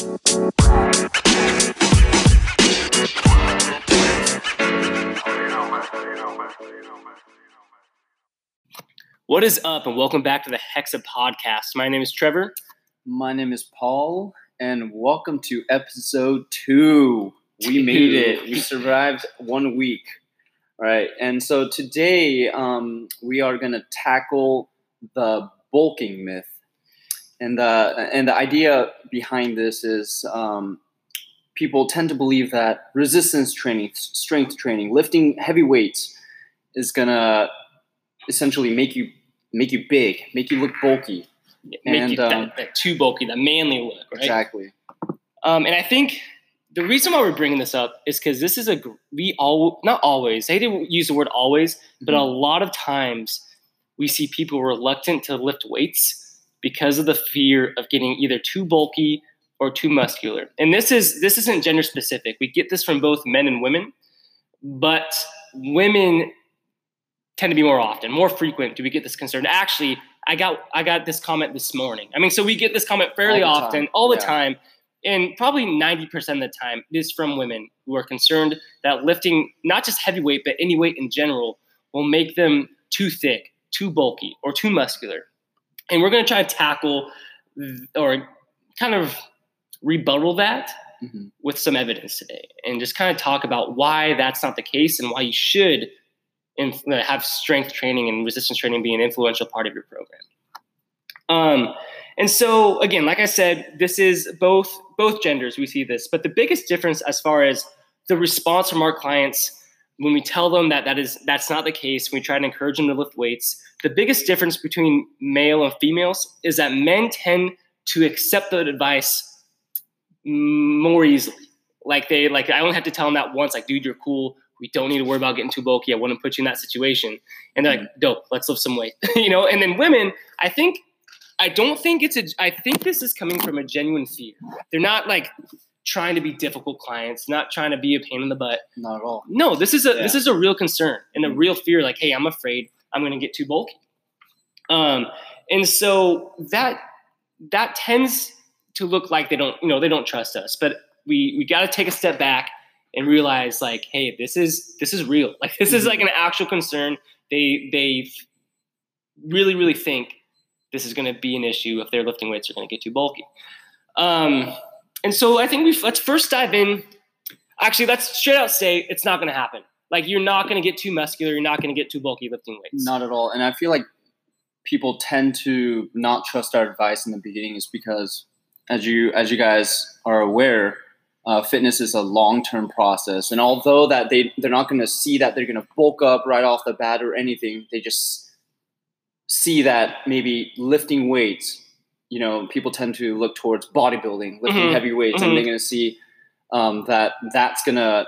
What is up, and welcome back to the Hexa podcast. My name is Trevor. My name is Paul, and welcome to episode two. We made it. We survived one week. All right, and so today um, we are going to tackle the bulking myth, and the and the idea behind this is um, people tend to believe that resistance training, strength training, lifting heavy weights is gonna essentially make you make you big, make you look bulky. Make And, you um, that, that too bulky, that manly look, right? Exactly. Um, and I think the reason why we're bringing this up is because this is a we all not always. I didn't use the word always, but a Mhm. lot of times we see people reluctant to lift weights because of the fear of getting either too bulky or too muscular. And this is this isn't gender specific. We get this from both men and women, but women tend to be more often, more frequent. Do we get this concern? Actually, I got I got this comment this morning. I mean, so we get this comment fairly All often, all the yeah. time, and probably ninety percent of the time it is from women who are concerned that lifting not just heavy weight but any weight in general will make them too thick, too bulky, or too muscular. And we're going to try to tackle or kind of rebuttal that Mhm. with some evidence today and just kind of talk about why that's not the case and why you should inf- uh, have strength training and resistance training be an influential part of your program. Um, and so again, like I said, this is both both genders we see this, but the biggest difference as far as the response from our clients when we tell them that that is that's not the case, we try to encourage them to lift weights. The biggest difference between male and females is that men tend to accept the advice more easily. Like they like I only have to tell them that once, like, dude, you're cool. We don't need to worry about getting too bulky. I wouldn't put you in that situation. And they're like, mm. dope, let's lift some weight. you know, and then women, I think I don't think it's a I think this is coming from a genuine fear. They're not like trying to be difficult clients, not trying to be a pain in the butt. Not at all. No, this is a this is a real concern and a real fear. Like, hey, I'm afraid I'm going to get too bulky. Um, and so that that tends to look like they don't, you know, they don't trust us. But we we got to take a step back and realize, like, hey, this is this is real. Like, this is like an actual concern. They they really really think this is going to be an issue if their lifting weights are going to get too bulky. Um, and so I think we let's first dive in actually let's straight out say it's not going to happen like you're not going to get too muscular you're not going to get too bulky lifting weights Not at all. And I feel like people tend to not trust our advice in the beginning is because as you as you guys are aware, uh, fitness is a long term process. And although that they they're not going to see that they're going to bulk up right off the bat or anything, they just see that maybe lifting weights. You know, people tend to look towards bodybuilding, lifting Mhm, heavy weights, mhm. and they're going to see um, that that's going to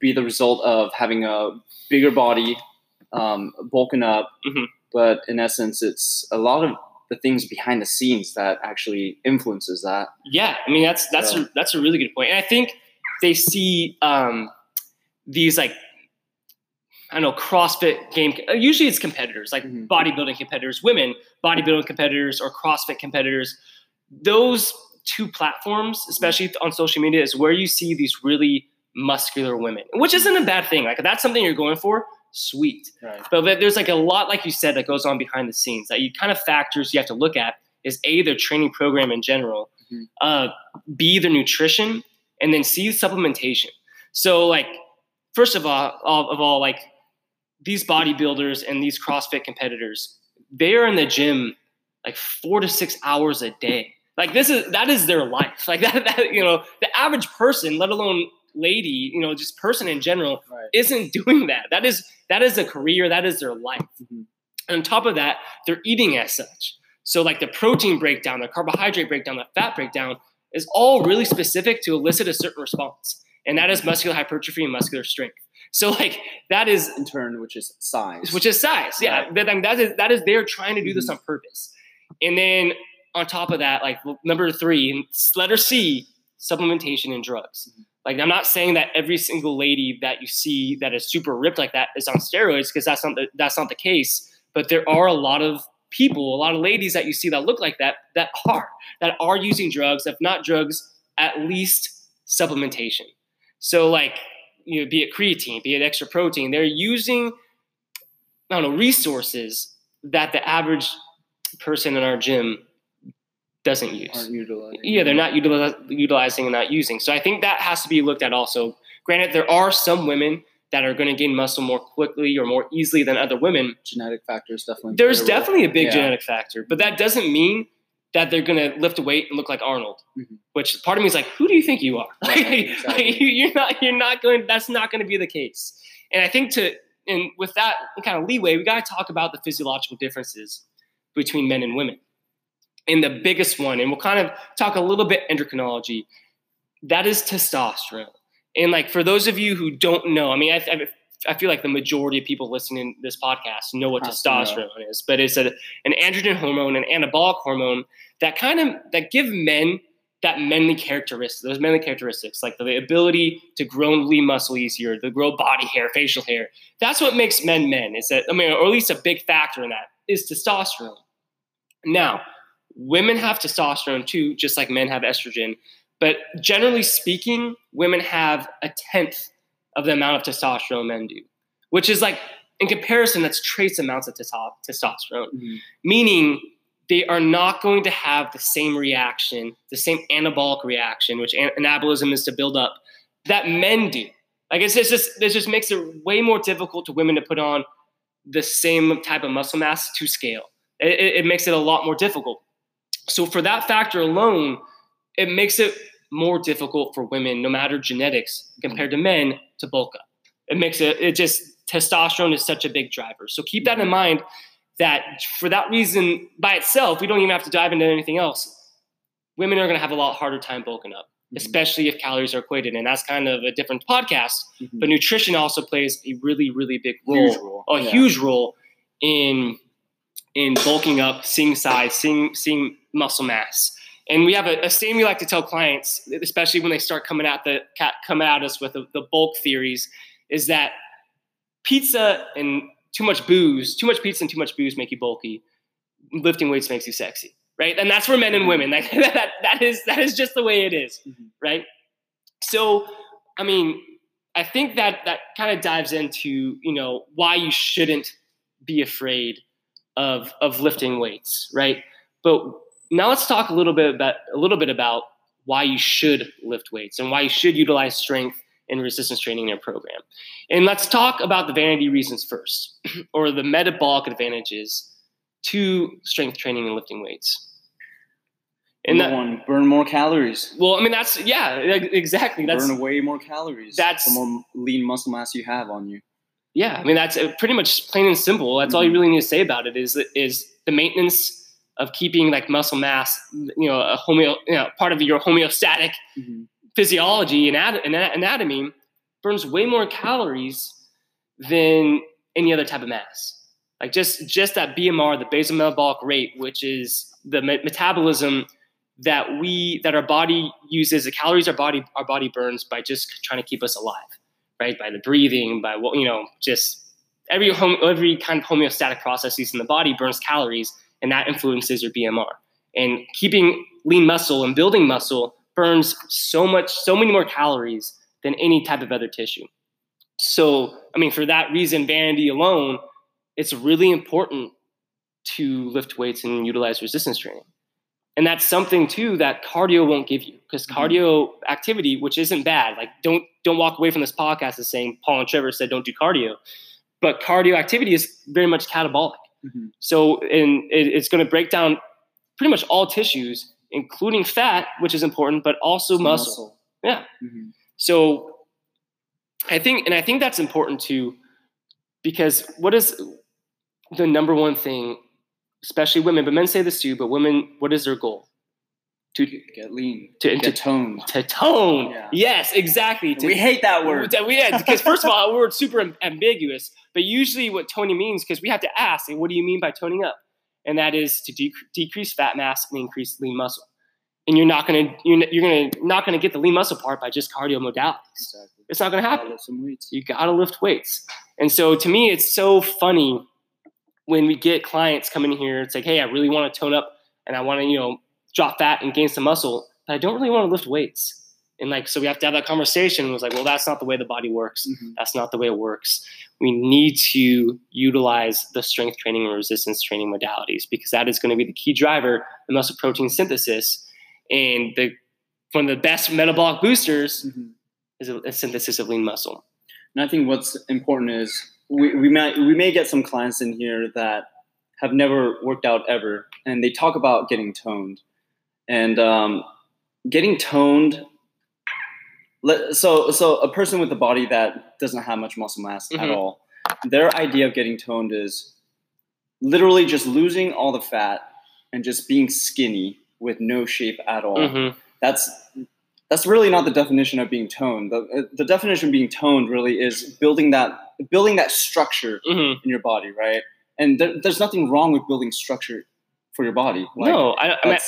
be the result of having a bigger body, um, bulking up. Mhm. But in essence, it's a lot of the things behind the scenes that actually influences that. yeah i mean that's that's So- a, that's a really good point and i think they see um, these like i don't know crossfit game usually it's competitors like Mhm. bodybuilding competitors women bodybuilding competitors or crossfit competitors those two platforms especially on social media is where you see these really muscular women which isn't a bad thing like if that's something you're going for sweet Right. But there's like a lot, like you said, that goes on behind the scenes that you kind of factors you have to look at is a their training program in general, Mhm. uh, b their nutrition, and then c supplementation. So like first of all of all like these bodybuilders and these CrossFit competitors, they are in the gym like four to six hours a day. Like this is that is their life. Like that, that you know the average person, let alone lady, you know, just person in general, Right. isn't doing that. That is that is a career. That is their life. Mhm. And on top of that, they're eating as such. So like the protein breakdown, the carbohydrate breakdown, the fat breakdown is all really specific to elicit a certain response, and that is muscular hypertrophy and muscular strength. So like that is In turn, which is size. which is size. Yeah, Right. that, I mean, that is that is they're trying to do this Mhm. on purpose. And then on top of that, like number three, letter C, supplementation and drugs. Mhm. Like I'm not saying that every single lady that you see that is super ripped like that is on steroids because that's not the, that's not the case. But there are a lot of people, a lot of ladies that you see that look like that that are that are using drugs, if not drugs, at least supplementation. So like you know, be it creatine, be it extra protein, they're using I don't know resources that the average person in our gym doesn't use. Yeah, they're not utilize, utilizing and not using. So I think that has to be looked at also. Granted, there are some women that are going to gain muscle more quickly or more easily than other women. Genetic factors definitely. There's play a role. definitely a big Yeah. genetic factor, but that doesn't mean that they're going to lift a weight and look like Arnold. Mhm. Which part of me is like, who do you think you are? Right, Like, exactly. like, you- you're not. You're not going. That's not going to be the case. And I think to and with that kind of leeway, we got to talk about the physiological differences between men and women. And the biggest one, and we'll kind of talk a little bit endocrinology, that is testosterone. And like for those of you who don't know, I mean, I, I, I feel like the majority of people listening to this podcast know what know. testosterone is, but it's a, an androgen hormone, an anabolic hormone that kind of that give men that manly characteristics, those manly characteristics, like the ability to grow lean muscle easier, to grow body hair, facial hair. That's what makes men men. Is that I mean, or at least a big factor in that is testosterone. Now, women have testosterone too, just like men have estrogen. But generally speaking, women have a tenth of the amount of testosterone men do, which is like in comparison, that's trace amounts of testo- testosterone Mhm. meaning they are not going to have the same reaction, the same anabolic reaction, which an- anabolism is to build up, that men do. Like it's just, this, this just makes it way more difficult to women to put on the same type of muscle mass to scale. It, it, it makes it a lot more difficult. So for that factor alone, it makes it more difficult for women, no matter genetics, compared to men, to bulk up. It makes it, it just, testosterone is such a big driver. So keep that in mind that for that reason by itself, we don't even have to dive into anything else. Women are going to have a lot harder time bulking up, Mhm. especially if calories are equated. And that's kind of a different podcast. Mhm. But nutrition also plays a really, really big role, Huge role, a yeah. huge role in in bulking up, seeing size, seeing seeing muscle mass. And we have a, a saying we like to tell clients, especially when they start coming at the coming at us with the, the bulk theories, is that pizza and too much booze, too much pizza and too much booze make you bulky. Lifting weights makes you sexy, right? And that's for men and women. Like that, that is that is just the way it is, Mhm. right? So, I mean, I think that that kind of dives into you know why you shouldn't be afraid of of lifting weights, right? But now let's talk a little bit about a little bit about why you should lift weights and why you should utilize strength and resistance training in your program. And let's talk about the vanity reasons first, or the metabolic advantages to strength training and lifting weights. And Number that, one, burn more calories. well, I mean, that's yeah, exactly. That's burn away more calories. that's- the more lean muscle mass you have on you. Yeah, I mean that's uh, pretty much plain and simple. That's all you Mhm. really need to say about it is is the maintenance of keeping like muscle mass, you know, a homeo, you know, part of your homeostatic Mhm. physiology and anat- ana- anatomy burns way more calories than any other type of mass. Like just just that BMR, the basal metabolic rate, which is the me- metabolism that we that our body uses, the calories our body our body burns by just trying to keep us alive, right? By the breathing, by what you know, just every home, every kind of homeostatic processes in the body burns calories, and that influences your BMR. And keeping lean muscle and building muscle burns so much, so many more calories than any type of other tissue. So, I mean, for that reason, vanity alone, it's really important to lift weights and utilize resistance training. And that's something too that cardio won't give you because Mhm. cardio activity, which isn't bad, like don't don't walk away from this podcast as saying Paul and Trevor said don't do cardio, but cardio activity is very much catabolic. Mhm. So, and it, it's going to break down pretty much all tissues, including fat, which is important, but also muscle. Yeah. Mhm. So I think, and I think that's important too, because what is the number one thing, especially women, but men say this too, but women, what is their goal? To, Get lean. to, Get to, toned. to tone. Yeah. Yes, exactly. To- we hate that word. we had because first of all, we're super ambiguous. But usually, what toning means, because we have to ask, what do you mean by toning up? And that is to dec- decrease fat mass and increase lean muscle. And you're not gonna you're, you're gonna not gonna get the lean muscle part by just cardio modalities. Exactly. It's not gonna happen. Weights. You gotta lift weights. And so to me, it's so funny when we get clients coming here. It's like, hey, I really want to tone up and I want to you know drop fat and gain some muscle. but I don't really want to lift weights. And like, so we have to have that conversation. It was like, well, that's not the way the body works. Mhm. That's not the way it works. We need to utilize the strength training and resistance training modalities because that is going to be the key driver in muscle protein synthesis. And the one of the best metabolic boosters Mhm. is a, a synthesis of lean muscle. And I think what's important is we, we might we may get some clients in here that have never worked out ever, and they talk about getting toned, and um, getting toned. So so a person with a body that doesn't have much muscle mass at Mhm. all, their idea of getting toned is literally just losing all the fat and just being skinny with no shape at all Mhm. that's that's really not the definition of being toned. The, the definition of being toned really is building that building that structure Mhm. in your body, right? And there, there's nothing wrong with building structure for your body. Like, no, I, I mean,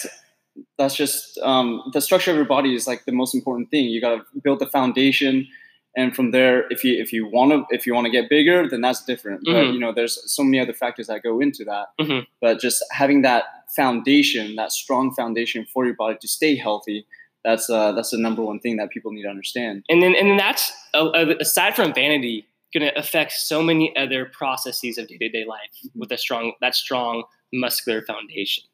that's just um, the structure of your body is like the most important thing. You got to build the foundation, and from there, if you if you want to if you want to get bigger, then that's different. But Mhm. you know, there's so many other factors that go into that. Mhm. But just having that foundation, that strong foundation for your body to stay healthy, that's uh, that's the number one thing that people need to understand. and then and then that's uh, uh, aside from vanity going to affect so many other processes of day-to-day life Mm-hmm. with a strong that strong muscular foundation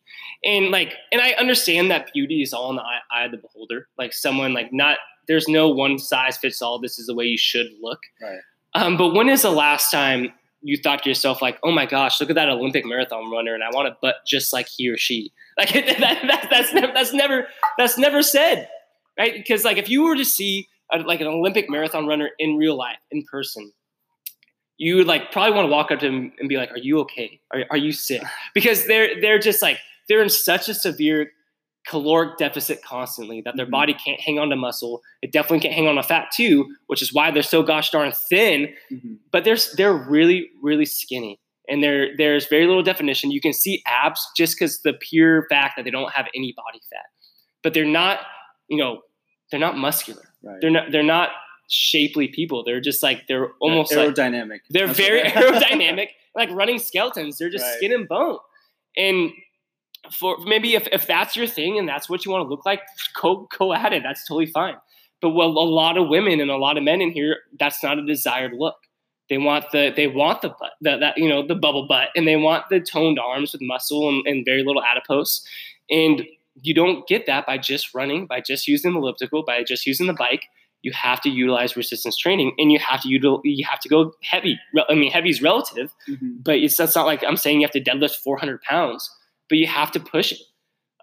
and like and i understand that beauty is all in the eye, eye of the beholder. Like someone like not there's no one size fits all. This is the way you should look. Right. um, but when is the last time you thought to yourself like oh my gosh look at that olympic marathon runner and i want a butt just like he or she? Like that, that, that's never that's never that's never said right? Because like if you were to see a, like an olympic marathon runner in real life in person you would like probably want to walk up to him and be like are you okay? Are, are you sick? Because they're they're just like they're in such a severe caloric deficit constantly that their Mhm. body can't hang on to muscle. It definitely can't hang on to fat too which is why they're so gosh darn thin. But they're they're really really skinny and there there's very little definition. You can see abs just because the pure fact that they don't have any body fat. But they're not you know they're not muscular. Right. they're not they're not shapely people. They're just like they're almost They're like aerodynamic. they're That's very aerodynamic like running skeletons. They're just Right. skin and bone. And for maybe if, if that's your thing and that's what you want to look like go go at it that's totally fine. But well a lot of women and a lot of men in here that's not a desired look. They want the they want the butt the, that you know the bubble butt and they want the toned arms with muscle and, and very little adipose. And you don't get that by just running by just using the elliptical by just using the bike. You have to utilize resistance training and you have to util- you have to go heavy i mean heavy is relative Mhm. but it's that's not like i'm saying you have to deadlift 400 pounds but you have to push it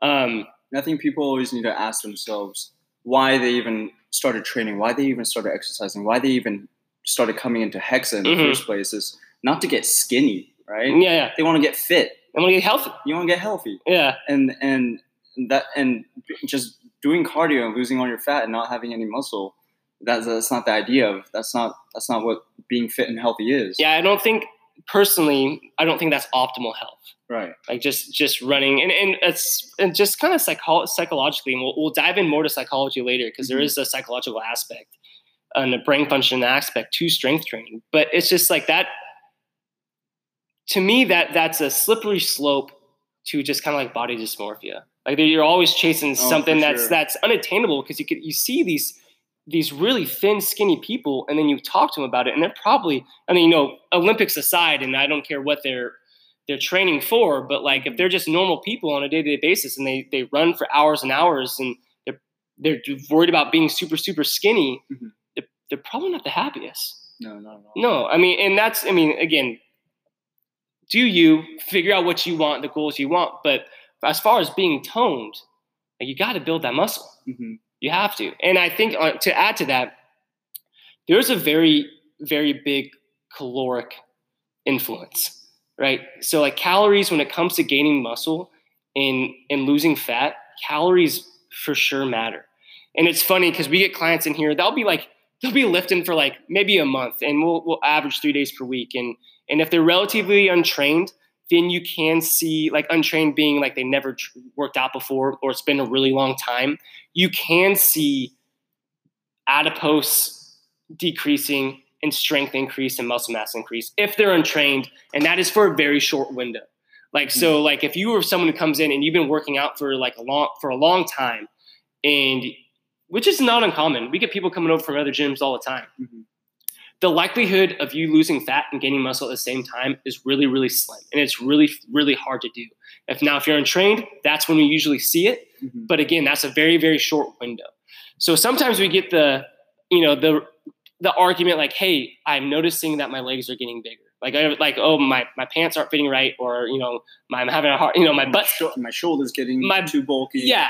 um, I think people always need to ask themselves why they even started training, why they even started exercising, why they even started coming into Hexa in the Mhm. first place is not to get skinny, right? yeah yeah They want to get fit. i'm gonna get healthy You want to get healthy. yeah and and that and just doing cardio and losing all your fat and not having any muscle that's that's not the idea of that's not that's not what being fit and healthy is yeah i don't think personally i don't think that's optimal health right like just just running and, and it's and just kind of psycho- psychologically and we'll, we'll dive in more to psychology later because there Mhm. is a psychological aspect and a brain function aspect to strength training but it's just like that to me that that's a slippery slope to just kind of like body dysmorphia like you're always chasing Oh, something that's sure. that's unattainable because you could you see these these really thin skinny people and then you talk to them about it and they're probably i mean you know olympics aside and i don't care what they're they're training for but like if they're just normal people on a day-to-day basis and they they run for hours and hours and they're they're worried about being super super skinny Mhm. they're, they're probably not the happiest no not at all no i mean and that's i mean again do you figure out what you want the goals you want but as far as being toned like, you got to build that muscle Mhm. You have to. And I think uh, to add to that, there's a very, very big caloric influence, right? So like calories when it comes to gaining muscle and and losing fat, calories for sure matter. And it's funny because we get clients in here, they'll be like, they'll be lifting for like maybe a month and we'll we'll average three days per week. And and if they're relatively untrained, then you can see like untrained being like they never tr- worked out before or it's been a really long time you can see adipose decreasing and strength increase and muscle mass increase if they're untrained and that is for a very short window like so like if you were someone who comes in and you've been working out for like a long for a long time and which is not uncommon. We get people coming over from other gyms all the time. Mhm. The likelihood of you losing fat and gaining muscle at the same time is really, really slim, and it's really, really hard to do. If now, if you're untrained, that's when we usually see it. Mhm. But again, that's a very, very short window. So sometimes we get the, you know, the the argument like, "Hey, I'm noticing that my legs are getting bigger." Like, I, like, oh, my my pants aren't fitting right, or you know, my, I'm having a hard, you know, my butt. Sho- my shoulders getting My- too bulky. Yeah,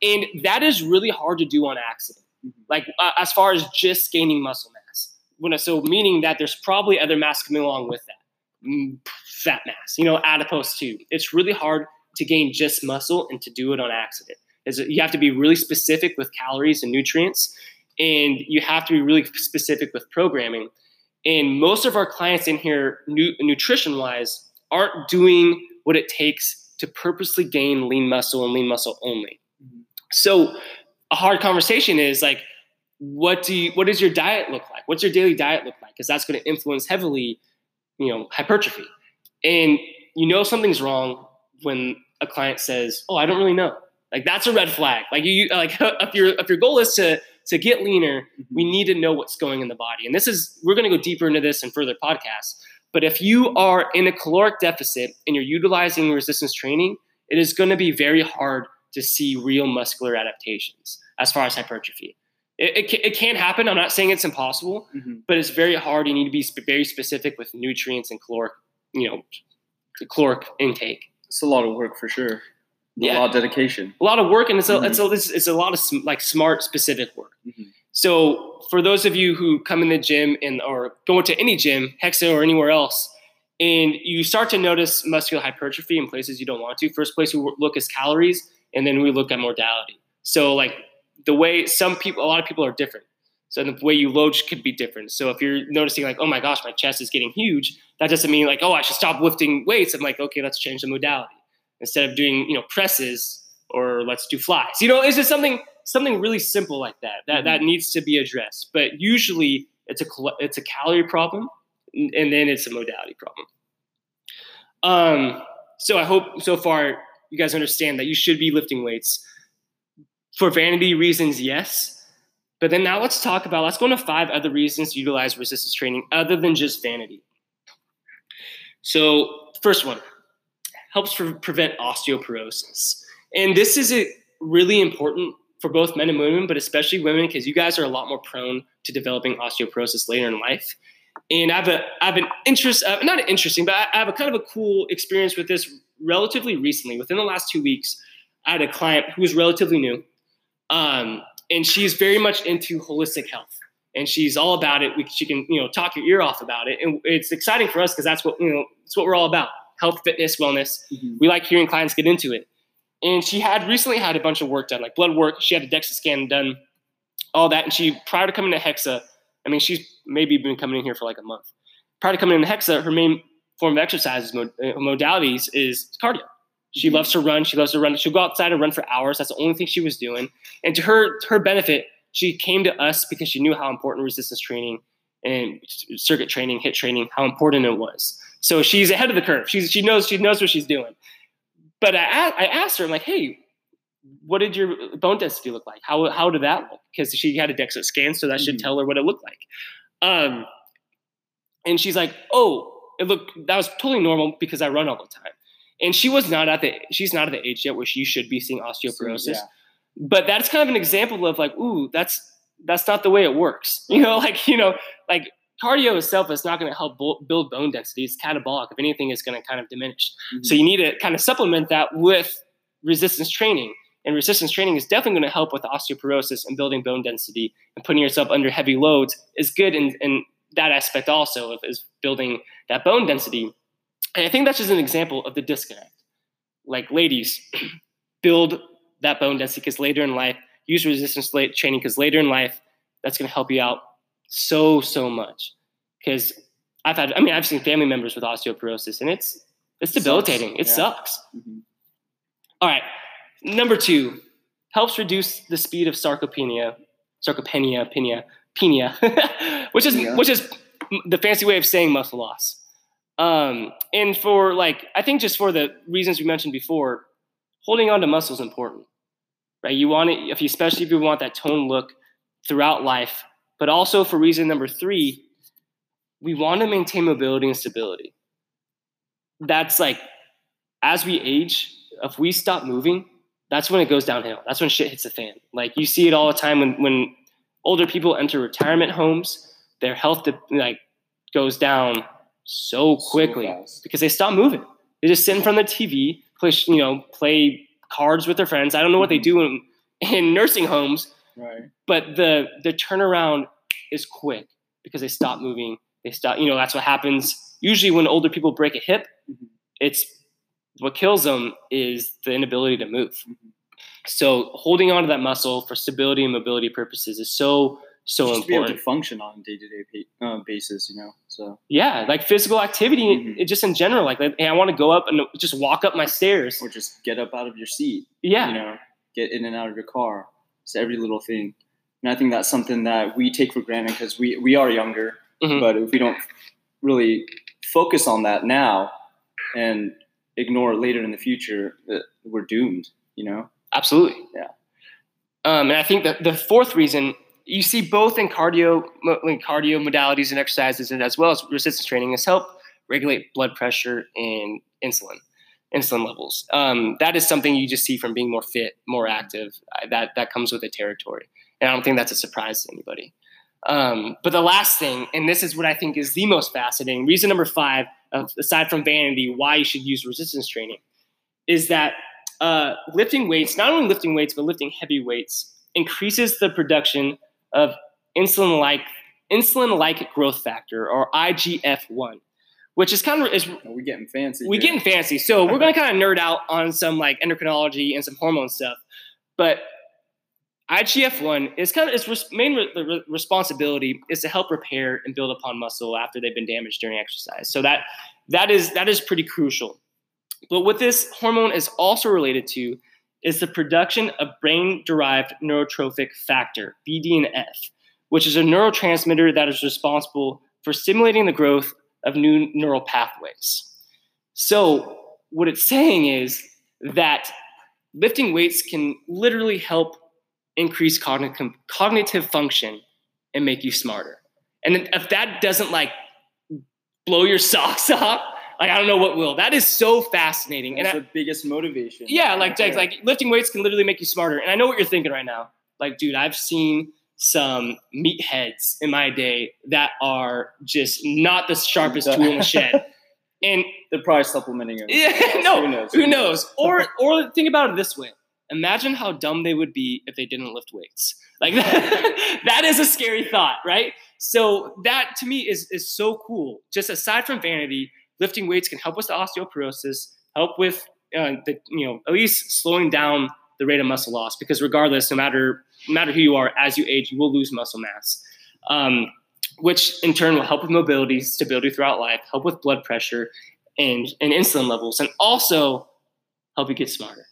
and that is really hard to do on accident. Mhm. Like uh, as far as just gaining muscle mass. When so meaning that there's probably other mass coming along with that, Mm, fat mass. You know, adipose too. It's really hard to gain just muscle and to do it on accident. Is you have to be really specific with calories and nutrients, and you have to be really specific with programming. And most of our clients in here, nu- nutrition wise, aren't doing what it takes to purposely gain lean muscle and lean muscle only. Mhm. So a hard conversation is like, what do you, what does your diet look like? What's your daily diet look like? Because that's going to influence heavily, you know, hypertrophy. And you know something's wrong when a client says, "Oh, I don't really know." Like that's a red flag. Like you like if your if your goal is to to get leaner, Mhm. we need to know what's going in the body. And this is we're going to go deeper into this in further podcasts. But if you are in a caloric deficit and you're utilizing resistance training, it is going to be very hard to see real muscular adaptations as far as hypertrophy. It, it, it can happen. I'm not saying it's impossible, Mhm. but it's very hard. You need to be sp- very specific with nutrients and caloric, you know, caloric intake. It's a lot of work for sure. Yeah. A lot of dedication. A lot of work, and it's a, Mhm. it's a, it's, it's a lot of sm- like smart, specific work. Mhm. So for those of you who come in the gym and or go to any gym, Hexa or anywhere else, and you start to notice muscular hypertrophy in places you don't want to, first place we look is calories, and then we look at modality. So like the way some people, a lot of people are different. So the way you load could be different. So if you're noticing like, oh my gosh, my chest is getting huge, that doesn't mean like, oh, I should stop lifting weights. I'm like, okay, let's change the modality instead of doing you know presses or let's do flies. You know, it's just something something really simple like that that that needs to be addressed. But usually it's a it's a calorie problem, and and then it's a modality problem. Um, so I hope so far you guys understand that you should be lifting weights for vanity reasons. Yes. But then now let's talk about let's go into five other reasons to utilize resistance training other than just vanity. So first one helps pre- prevent osteoporosis. And this is a, really important for both men and women, but especially women because you guys are a lot more prone to developing osteoporosis later in life. And I have a I have an interest, uh, not an interesting, but I I have a kind of a cool experience with this relatively recently. Within the last two weeks, I had a client who was relatively new, um, and she's very much into holistic health, and she's all about it. We, she can you know talk your ear off about it, and it's exciting for us because that's what you know it's what we're all about: health, fitness, wellness Mhm. we like hearing clients get into it. And she had recently had a bunch of work done, like blood work. She had a DEXA scan done, all that. And she, prior to coming to Hexa, I mean, she's maybe been coming in here for like a month. Prior to coming in to Hexa, her main form of exercises, mod- uh, modalities is cardio. She loves to run. She loves to run. She'll go outside and run for hours. That's the only thing she was doing. And to her, to her benefit, she came to us because she knew how important resistance training and circuit training, HIIT training, how important it was. So she's ahead of the curve. She's, she knows she knows what she's doing. But I, I asked her, I'm like, hey, what did your bone density look like? How, how did that look? Because she had a DEXA scan, so that should Mhm. tell her what it looked like. Um, and she's like, oh, it looked that was totally normal because I run all the time. And she was not at the she's not at the age yet where she should be seeing osteoporosis. yeah. But that's kind of an example of like, ooh, that's that's not the way it works. You know, like you know, like cardio itself is not going to help bu- build bone density. It's catabolic. If anything, it's going to kind of diminish. So Mhm. you need to kind of supplement that with resistance training. And resistance training is definitely going to help with osteoporosis and building bone density and putting yourself under heavy loads is good in, in that aspect also of is building that bone density. And I think that's just an example of the disconnect. Like ladies, build that bone density because later in life, use resistance training because later in life, that's going to help you out so so much. Because I've had, I mean, I've seen family members with osteoporosis, and it's it's Sucks. debilitating. It Yeah. sucks. Mhm. All right. Number two, helps reduce the speed of sarcopenia, sarcopenia, penia, penia, which is Yeah. which is the fancy way of saying muscle loss. Um, and for like, I think just for the reasons we mentioned before, holding on to muscle is important. right? You want it, if you, especially if you want that tone look throughout life, but also for reason number three, we want to maintain mobility and stability. That's like, as we age, if we stop moving, that's when it goes downhill. That's when shit hits the fan. Like you see it all the time when when older people enter retirement homes, their health like goes down so quickly So because they stop moving. They just sit in front of the TV, play you know play cards with their friends. I don't know what they do in, in nursing homes, Right. but the the turnaround is quick because they stop moving. They stop. You know that's what happens usually when older people break a hip. Mhm. It's what kills them is the inability to move. Mhm. So holding on to that muscle for stability and mobility purposes is so so Just to be able important. to function on a day to day basis, you know. So Yeah, like physical activity, Mhm. just in general. Like, hey, I want to go up and just walk up my stairs. or just get up out of your seat. Yeah, you know, get in and out of your car. It's every little thing. And I think that's something that we take for granted because we, we are younger. Mhm. But if we don't really focus on that now and ignore it later in the future, uh, we're doomed, you know? absolutely. Yeah. Um, and I think that the fourth reason you see both in cardio, in cardio modalities and exercises, and as well as resistance training, is help regulate blood pressure and insulin, insulin levels. Um, that is something you just see from being more fit, more active. That that comes with the territory, and I don't think that's a surprise to anybody. Um, but the last thing, and this is what I think is the most fascinating reason number five, aside from vanity, why you should use resistance training, is that uh, lifting weights, not only lifting weights, but lifting heavy weights, increases the production of insulin-like insulin-like growth factor or IGF-1, which is kind of is oh, We getting fancy. we here. getting fancy. So we're gonna kind of nerd out on some like endocrinology and some hormone stuff, but IGF-1 is kind of its res- main re- re- responsibility is to help repair and build upon muscle after they've been damaged during exercise. So that that is that is pretty crucial. But what this hormone is also related to is the production of brain-derived neurotrophic factor (BDNF), which is a neurotransmitter that is responsible for stimulating the growth of new neural pathways. So what it's saying is that lifting weights can literally help increase cognitive cognitive function and make you smarter. And if that doesn't like blow your socks off, like I don't know what will. That is so fascinating. And That's I, the biggest motivation. yeah, like like, like lifting weights can literally make you smarter. And I know what you're thinking right now. Like, dude, I've seen some meatheads in my day that are just not the sharpest tool in the shed. And They're probably supplementing it. yeah, no, Who knows? who knows? Or or think about it this way. Imagine how dumb they would be if they didn't lift weights. Like that, that is a scary thought, right? So that to me is is so cool. Just aside from vanity, lifting weights can help with osteoporosis, help with uh, the you know at least slowing down the rate of muscle loss. Because regardless, no matter no matter who you are, as you age, you will lose muscle mass. Um, which in turn will help with mobility, stability throughout life, help with blood pressure and, and insulin levels, and also help you get smarter.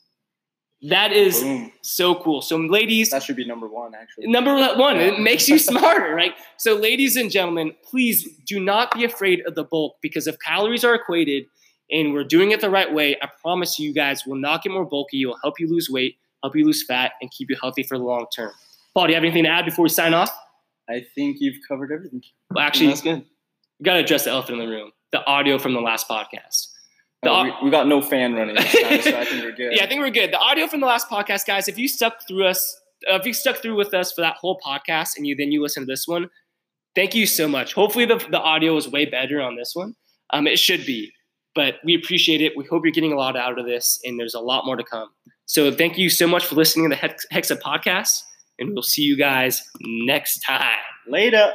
That is Boom. so cool. So, ladies, That should be number one, actually. number one, it makes you smarter, right? So, ladies and gentlemen, please do not be afraid of the bulk because if calories are equated and we're doing it the right way, I promise you guys will not get more bulky. It will help you lose weight, help you lose fat, and keep you healthy for the long term. Paul, do you have anything to add before we sign off? I think you've covered everything. Well, actually, That's good. we got to address the elephant in the room the audio from the last podcast. Oh, we, we got no fan running time, so I think we're good. Yeah, I think we're good. The audio from the last podcast, guys. If you stuck through us, uh, if you stuck through with us for that whole podcast, and you then you listen to this one, thank you so much. Hopefully, the the audio is way better on this one. Um, it should be, but we appreciate it. We hope you're getting a lot out of this, and there's a lot more to come. So, thank you so much for listening to the Hex- Hexa podcast, and we'll see you guys next time. Later.